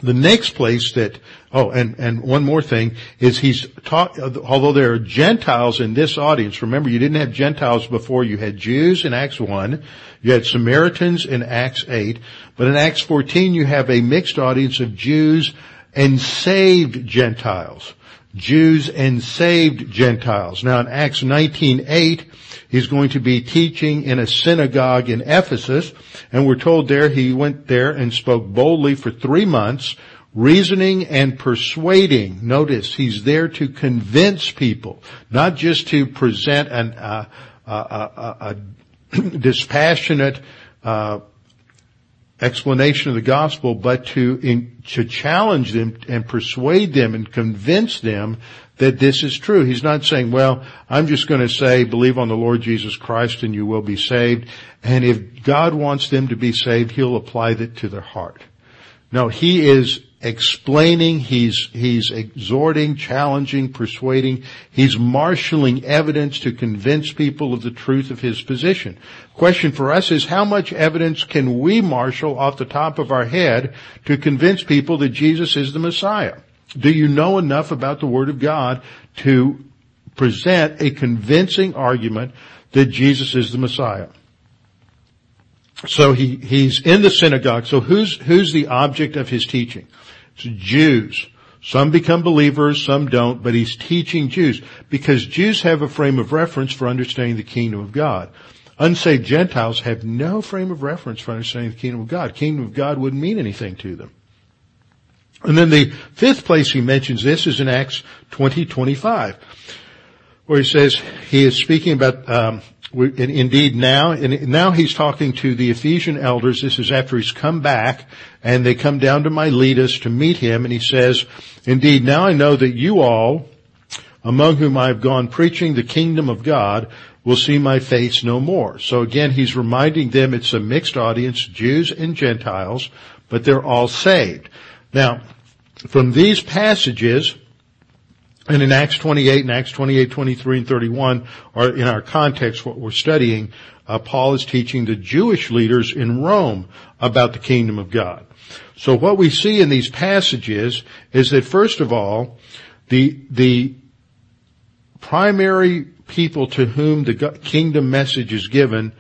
The next place that, oh, and, and one more thing is he's taught, although there are Gentiles in this audience, remember you didn't have Gentiles before, you had Jews in Acts 1, you had Samaritans in Acts 8, but in Acts 14 you have a mixed audience of Jews and saved Gentiles. Jews and saved Gentiles. Now in Acts 19:8, he's going to be teaching in a synagogue in Ephesus, and we're told there he went there and spoke boldly for three months, reasoning and persuading. Notice he's there to convince people, not just to present an, uh, a, a, a dispassionate uh, explanation of the gospel, but to, in, to challenge them and persuade them and convince them that this is true. He's not saying, well, I'm just going to say, believe on the Lord Jesus Christ and you will be saved. And if God wants them to be saved, He'll apply that to their heart. No, He is explaining, he's, he's exhorting, challenging, persuading, he's marshaling evidence to convince people of the truth of his position. Question for us is how much evidence can we marshal off the top of our head to convince people that Jesus is the Messiah? Do you know enough about the Word of God to present a convincing argument that Jesus is the Messiah? So he, he's in the synagogue. So who's, who's the object of his teaching? Jews. Some become believers, some don't, but he's teaching Jews because Jews have a frame of reference for understanding the kingdom of God. Unsaved Gentiles have no frame of reference for understanding the kingdom of God. Kingdom of God wouldn't mean anything to them. And then the fifth place he mentions this is in Acts 20, 25, where he says he is speaking about um, indeed now, and now he's talking to the Ephesian elders. This is after he's come back and they come down to Miletus to meet him and he says, indeed now I know that you all, among whom I have gone preaching the kingdom of God, will see my face no more. So again, he's reminding them it's a mixed audience, Jews and Gentiles, but they're all saved. Now, from these passages, And in Acts 28 and Acts 28, 23 and 31 are in our context what we're studying. Uh, Paul is teaching the Jewish leaders in Rome about the kingdom of God. So what we see in these passages is that first of all, the, the primary people to whom the kingdom message is given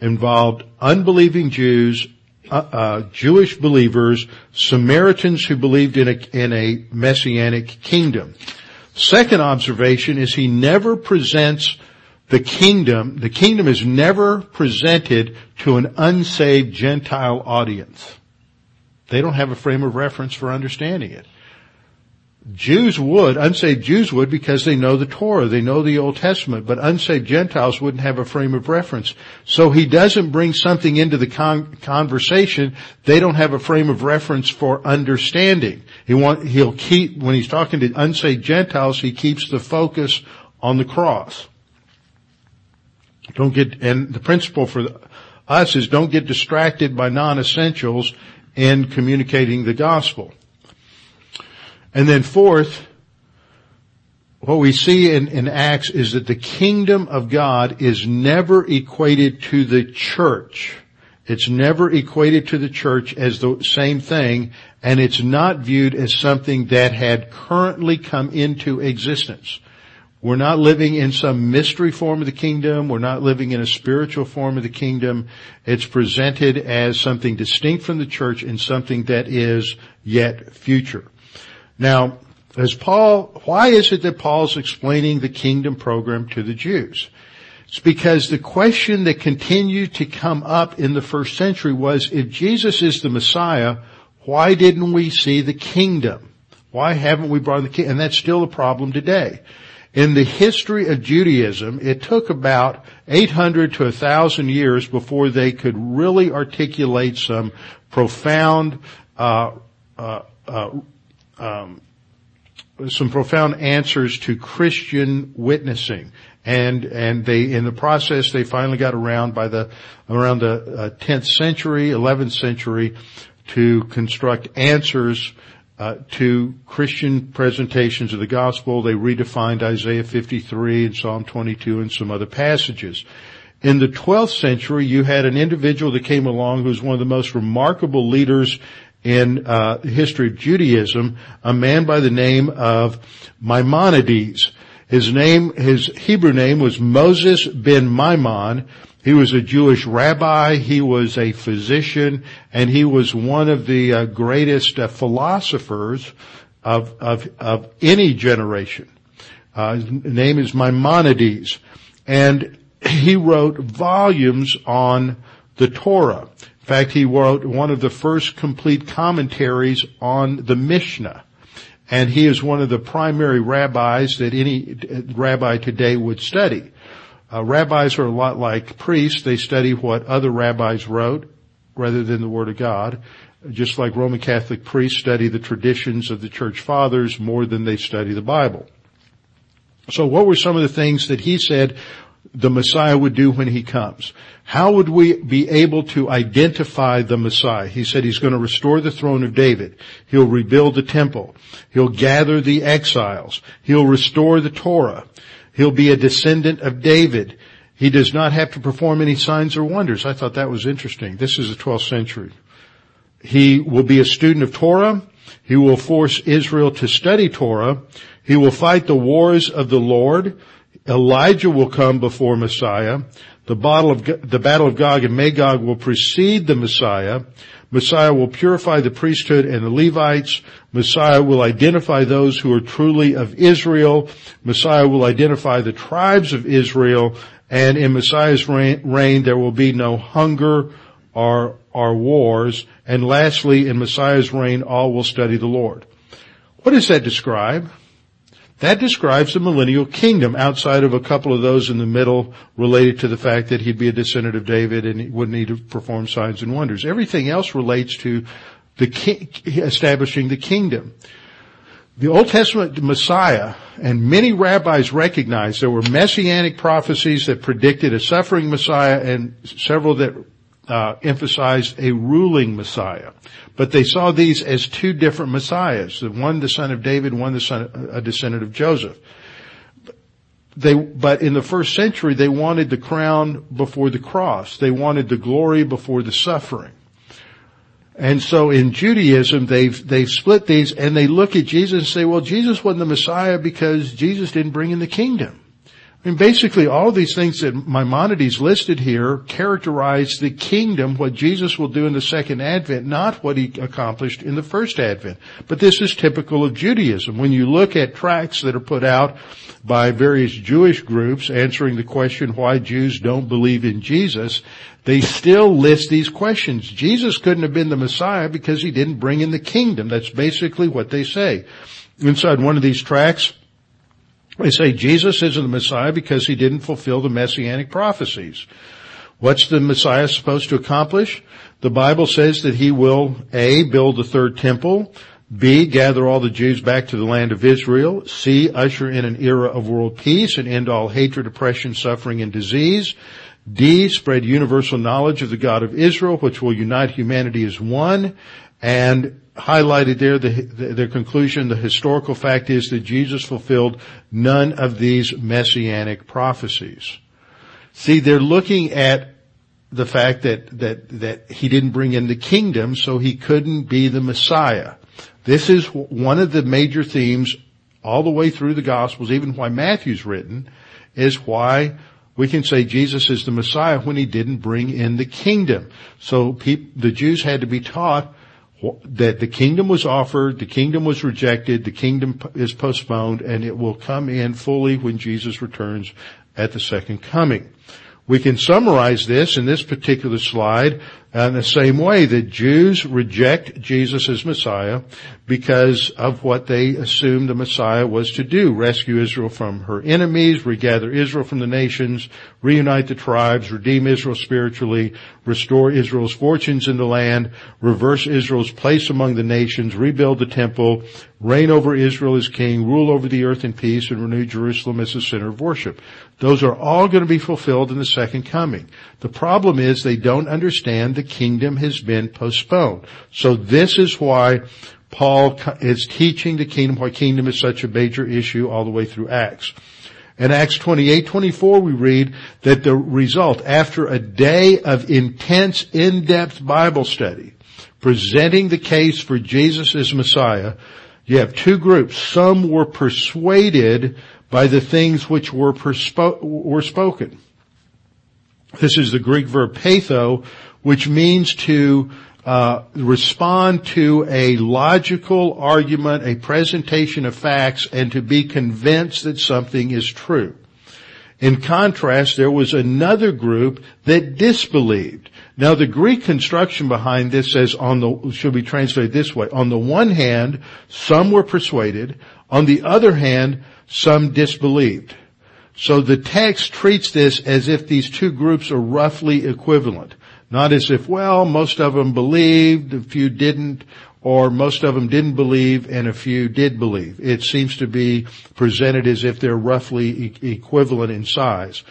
involved unbelieving Jews, uh, uh, Jewish believers, Samaritans who believed in a, in a messianic kingdom. Second observation is he never presents the kingdom, the kingdom is never presented to an unsaved Gentile audience. They don't have a frame of reference for understanding it. Jews would, unsaved Jews would because they know the Torah, they know the Old Testament, but unsaved Gentiles wouldn't have a frame of reference. So he doesn't bring something into the con- conversation they don't have a frame of reference for understanding. He want, he'll keep, when he's talking to unsaved Gentiles, he keeps the focus on the cross. Don't get, and the principle for us is don't get distracted by non-essentials in communicating the gospel. And then fourth, what we see in, in, Acts is that the kingdom of God is never equated to the church. It's never equated to the church as the same thing, and it's not viewed as something that had currently come into existence. We're not living in some mystery form of the kingdom. We're not living in a spiritual form of the kingdom. It's presented as something distinct from the church and something that is yet future. Now, as Paul, why is it that Paul's explaining the kingdom program to the Jews? It's because the question that continued to come up in the first century was, if Jesus is the Messiah, why didn't we see the kingdom? Why haven't we brought the kingdom? And that's still a problem today. In the history of Judaism, it took about 800 to 1,000 years before they could really articulate some profound uh, uh, uh, um, some profound answers to Christian witnessing. And, and they, in the process, they finally got around by the, around the uh, 10th century, 11th century to construct answers uh, to Christian presentations of the gospel. They redefined Isaiah 53 and Psalm 22 and some other passages. In the 12th century, you had an individual that came along who was one of the most remarkable leaders in uh, the history of Judaism, a man by the name of Maimonides. His name, his Hebrew name was Moses ben Maimon. He was a Jewish rabbi. He was a physician, and he was one of the uh, greatest uh, philosophers of, of of any generation. Uh, his name is Maimonides, and he wrote volumes on the Torah. In fact, he wrote one of the first complete commentaries on the Mishnah. And he is one of the primary rabbis that any rabbi today would study. Uh, rabbis are a lot like priests. They study what other rabbis wrote rather than the Word of God. Just like Roman Catholic priests study the traditions of the church fathers more than they study the Bible. So what were some of the things that he said the Messiah would do when he comes. How would we be able to identify the Messiah? He said he's going to restore the throne of David. He'll rebuild the temple. He'll gather the exiles. He'll restore the Torah. He'll be a descendant of David. He does not have to perform any signs or wonders. I thought that was interesting. This is the 12th century. He will be a student of Torah. He will force Israel to study Torah. He will fight the wars of the Lord. Elijah will come before Messiah. The battle of, the battle of Gog and Magog will precede the Messiah. Messiah will purify the priesthood and the Levites. Messiah will identify those who are truly of Israel. Messiah will identify the tribes of Israel. And in Messiah's reign, reign there will be no hunger or, or wars. And lastly, in Messiah's reign, all will study the Lord. What does that describe? That describes the millennial kingdom outside of a couple of those in the middle related to the fact that he'd be a descendant of David and he wouldn't need to perform signs and wonders. Everything else relates to the king, establishing the kingdom. The Old Testament Messiah and many rabbis recognized there were messianic prophecies that predicted a suffering Messiah and several that uh, emphasized a ruling Messiah. But they saw these as two different Messiahs. The one the son of David, one the son, a descendant of Joseph. They, but in the first century, they wanted the crown before the cross. They wanted the glory before the suffering. And so in Judaism, they've, they've split these and they look at Jesus and say, well, Jesus wasn't the Messiah because Jesus didn't bring in the kingdom. Mean, basically all of these things that Maimonides listed here characterize the kingdom, what Jesus will do in the second advent, not what he accomplished in the first advent. But this is typical of Judaism. When you look at tracts that are put out by various Jewish groups answering the question why Jews don't believe in Jesus, they still list these questions. Jesus couldn't have been the Messiah because he didn't bring in the kingdom. That's basically what they say. Inside one of these tracts, they say Jesus isn't the Messiah because he didn't fulfill the messianic prophecies. What's the Messiah supposed to accomplish? The Bible says that he will A, build the third temple, B, gather all the Jews back to the land of Israel, C, usher in an era of world peace and end all hatred, oppression, suffering, and disease, D, spread universal knowledge of the God of Israel, which will unite humanity as one, and highlighted there the, the, their conclusion, the historical fact is that Jesus fulfilled none of these messianic prophecies. See, they're looking at the fact that, that, that he didn't bring in the kingdom, so he couldn't be the Messiah. This is one of the major themes all the way through the Gospels, even why Matthew's written, is why we can say Jesus is the Messiah when he didn't bring in the kingdom. So the Jews had to be taught that the kingdom was offered, the kingdom was rejected, the kingdom is postponed, and it will come in fully when Jesus returns at the second coming. We can summarize this in this particular slide uh, in the same way that Jews reject Jesus as Messiah because of what they assumed the Messiah was to do. Rescue Israel from her enemies, regather Israel from the nations, reunite the tribes, redeem Israel spiritually, restore Israel's fortunes in the land, reverse Israel's place among the nations, rebuild the temple, reign over Israel as king, rule over the earth in peace, and renew Jerusalem as the center of worship. Those are all going to be fulfilled in the second coming. The problem is they don't understand the kingdom has been postponed. So this is why Paul is teaching the kingdom, why kingdom is such a major issue all the way through Acts. In Acts 28, 24 we read that the result after a day of intense, in-depth Bible study, presenting the case for Jesus as Messiah, you have two groups. Some were persuaded by the things which were, perspo- were spoken. This is the Greek verb peitho, which means to uh, respond to a logical argument, a presentation of facts, and to be convinced that something is true. In contrast, there was another group that disbelieved. Now the Greek construction behind this says on the, should be translated this way. On the one hand, some were persuaded. On the other hand, some disbelieved. So the text treats this as if these two groups are roughly equivalent. Not as if, well, most of them believed, a few didn't, or most of them didn't believe and a few did believe. It seems to be presented as if they're roughly e- equivalent in size.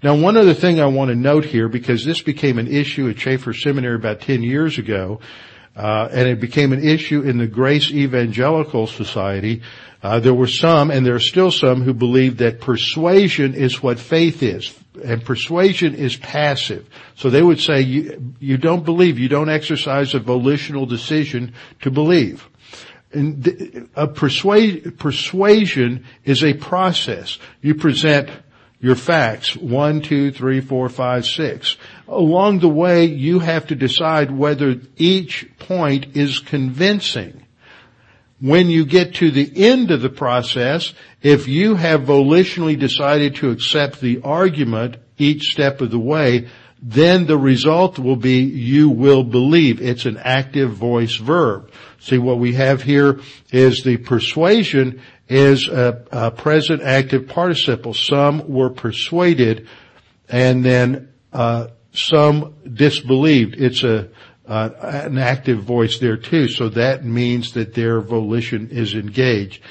Now one other thing I want to note here, because this became an issue at Chafer Seminary about 10 years ago, uh, and it became an issue in the Grace Evangelical Society, uh, there were some, and there are still some, who believe that persuasion is what faith is and persuasion is passive. So they would say you, you don't believe, you don't exercise a volitional decision to believe. And a persuade, persuasion is a process. You present your facts, one, two, three, four, five, six. Along the way, you have to decide whether each point is convincing when you get to the end of the process, if you have volitionally decided to accept the argument each step of the way, then the result will be you will believe. It's an active voice verb. See what we have here is the persuasion is a, a present active participle. Some were persuaded and then uh, some disbelieved. It's a uh, an active voice there too. So that means that their volition is engaged.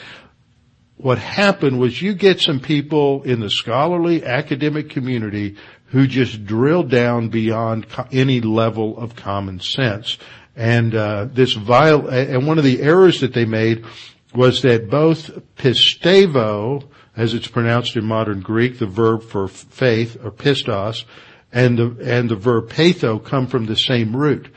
What happened was you get some people in the scholarly academic community who just drill down beyond co- any level of common sense. And uh, this vile, and one of the errors that they made was that both pistevo, as it's pronounced in modern Greek, the verb for faith, or pistos, and the, and the verb peitho come from the same root.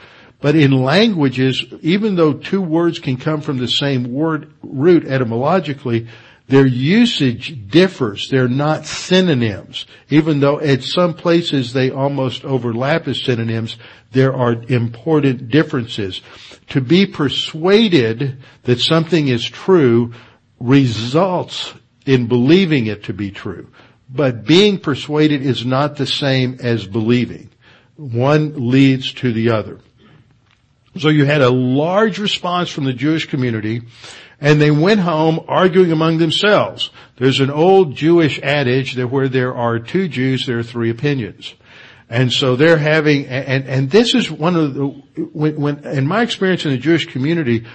But in languages, even though two words can come from the same word root etymologically, their usage differs. They're not synonyms. Even though at some places they almost overlap as synonyms, there are important differences. To be persuaded that something is true results in believing it to be true. But being persuaded is not the same as believing. One leads to the other. So you had a large response from the Jewish community and they went home arguing among themselves. There's an old Jewish adage that where there are two Jews, there are three opinions. And so they're having, and, and this is one of the, when, when, in my experience in the Jewish community,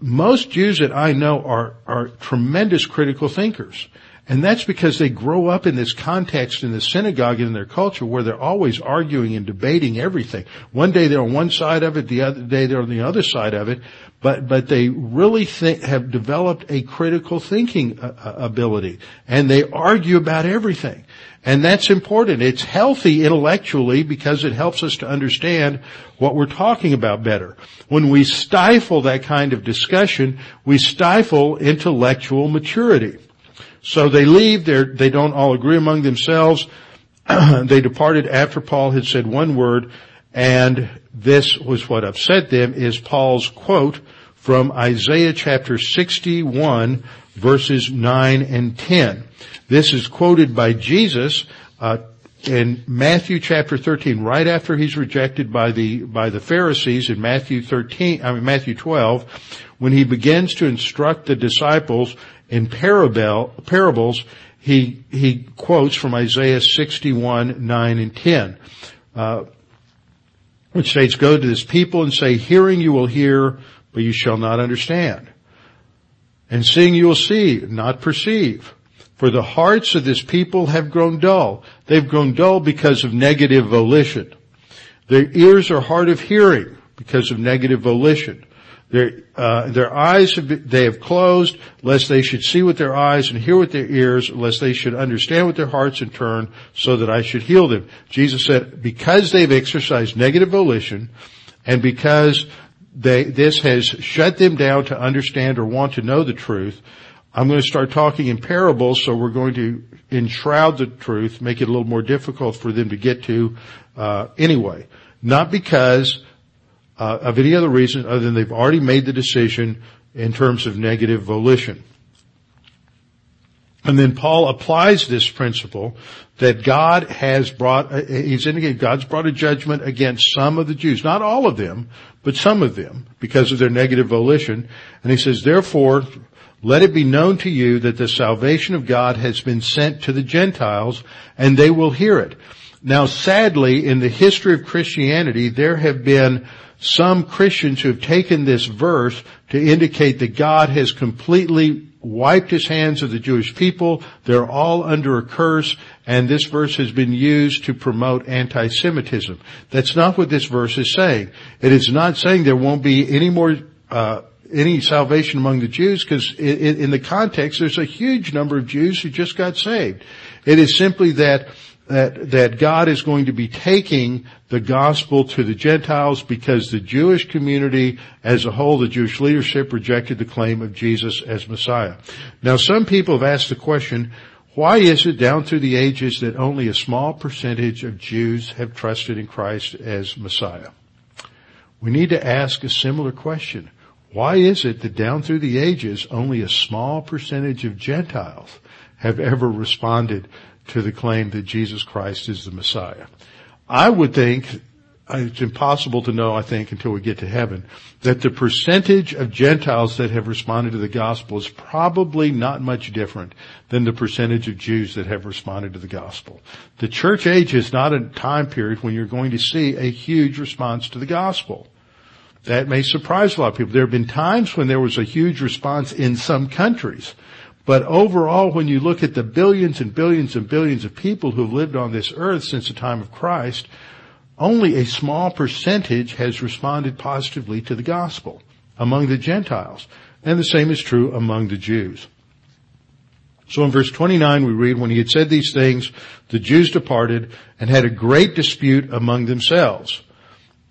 most Jews that I know are, are tremendous critical thinkers. And that's because they grow up in this context in the synagogue and in their culture where they're always arguing and debating everything. One day they're on one side of it, the other day they're on the other side of it, but, but they really think, have developed a critical thinking uh, uh, ability and they argue about everything. And that's important. It's healthy intellectually because it helps us to understand what we're talking about better. When we stifle that kind of discussion, we stifle intellectual maturity. So they leave, they don't all agree among themselves. they departed after Paul had said one word, and this was what upset them, is Paul's quote from Isaiah chapter 61 verses 9 and 10. This is quoted by Jesus, uh, in Matthew chapter 13, right after he's rejected by the, by the Pharisees in Matthew 13, I mean Matthew 12, when he begins to instruct the disciples in parable, parables, he, he quotes from Isaiah 61, 9 and 10, uh, which states, go to this people and say, hearing you will hear, but you shall not understand. And seeing you will see, not perceive. For the hearts of this people have grown dull. They've grown dull because of negative volition. Their ears are hard of hearing because of negative volition. Their, uh, their eyes have been, they have closed, lest they should see with their eyes and hear with their ears, lest they should understand with their hearts and turn, so that I should heal them. Jesus said, because they've exercised negative volition, and because they, this has shut them down to understand or want to know the truth, I'm going to start talking in parables, so we're going to enshroud the truth, make it a little more difficult for them to get to uh, anyway. Not because of any other reason other than they've already made the decision in terms of negative volition. And then Paul applies this principle that God has brought, uh, he's indicated God's brought a judgment against some of the Jews, not all of them, but some of them because of their negative volition. And he says, therefore, let it be known to you that the salvation of God has been sent to the Gentiles and they will hear it. Now sadly, in the history of Christianity, there have been some Christians who have taken this verse to indicate that God has completely wiped his hands of the Jewish people. They're all under a curse and this verse has been used to promote anti-Semitism. That's not what this verse is saying. It is not saying there won't be any more, uh, any salvation among the Jews because in the context there's a huge number of Jews who just got saved. It is simply that that, that God is going to be taking the gospel to the Gentiles because the Jewish community as a whole, the Jewish leadership rejected the claim of Jesus as Messiah. Now some people have asked the question, why is it down through the ages that only a small percentage of Jews have trusted in Christ as Messiah? We need to ask a similar question. Why is it that down through the ages only a small percentage of Gentiles have ever responded to the claim that Jesus Christ is the Messiah. I would think, uh, it's impossible to know, I think, until we get to heaven, that the percentage of Gentiles that have responded to the gospel is probably not much different than the percentage of Jews that have responded to the gospel. The church age is not a time period when you're going to see a huge response to the gospel. That may surprise a lot of people. There have been times when there was a huge response in some countries, But overall, when you look at the billions and billions and billions of people who've lived on this earth since the time of Christ, only a small percentage has responded positively to the gospel among the Gentiles. And the same is true among the Jews. So in verse 29 we read, when he had said these things, the Jews departed and had a great dispute among themselves.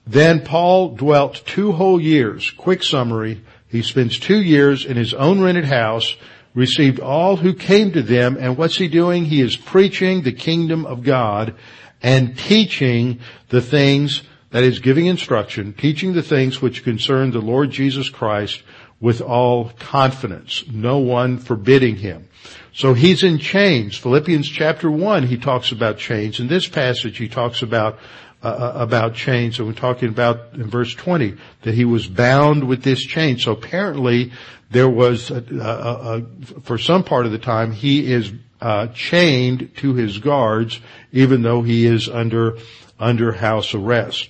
Then Paul dwelt two whole years, quick summary, he spends two years in his own rented house, received all who came to them, and what's he doing? He is preaching the kingdom of God and teaching the things, that is giving instruction, teaching the things which concern the Lord Jesus Christ with all confidence, no one forbidding him. So he's in chains. Philippians chapter 1, he talks about chains. In this passage, he talks about uh, uh, about chains. So we're talking about in verse 20 that he was bound with this chain. So apparently there was, a, a, a, for some part of the time, he is uh, chained to his guards, even though he is under under house arrest.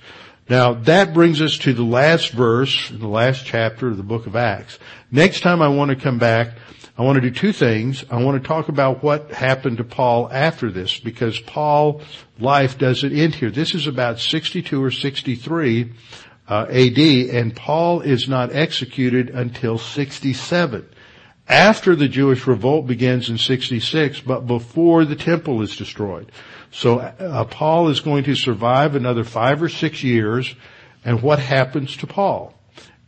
Now that brings us to the last verse in the last chapter of the book of Acts. Next time I want to come back I want to do two things. I want to talk about what happened to Paul after this because Paul's life doesn't end here. This is about 62 or 63 uh, AD and Paul is not executed until 67 after the Jewish revolt begins in 66 but before the temple is destroyed. So uh, Paul is going to survive another five or six years and what happens to Paul?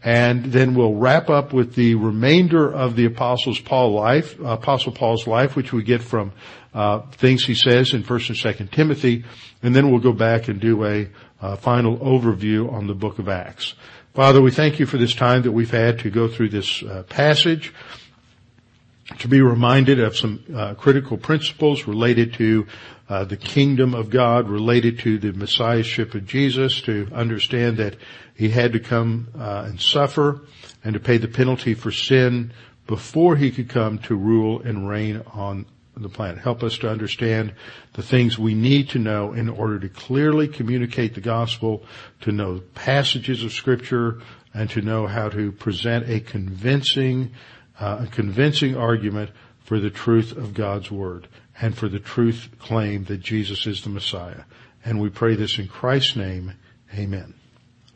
And then we'll wrap up with the remainder of the apostles Paul life, apostle Paul's life, which we get from uh, things he says in First and Second Timothy, and then we'll go back and do a uh, final overview on the book of Acts. Father, we thank you for this time that we've had to go through this uh, passage, to be reminded of some uh, critical principles related to uh, the kingdom of God, related to the messiahship of Jesus, to understand that he had to come uh, and suffer and to pay the penalty for sin before he could come to rule and reign on the planet. Help us to understand the things we need to know in order to clearly communicate the gospel, to know passages of scripture, and to know how to present a convincing, uh, a convincing argument for the truth of God's word and for the truth claim that Jesus is the Messiah. And we pray this in Christ's name. Amen.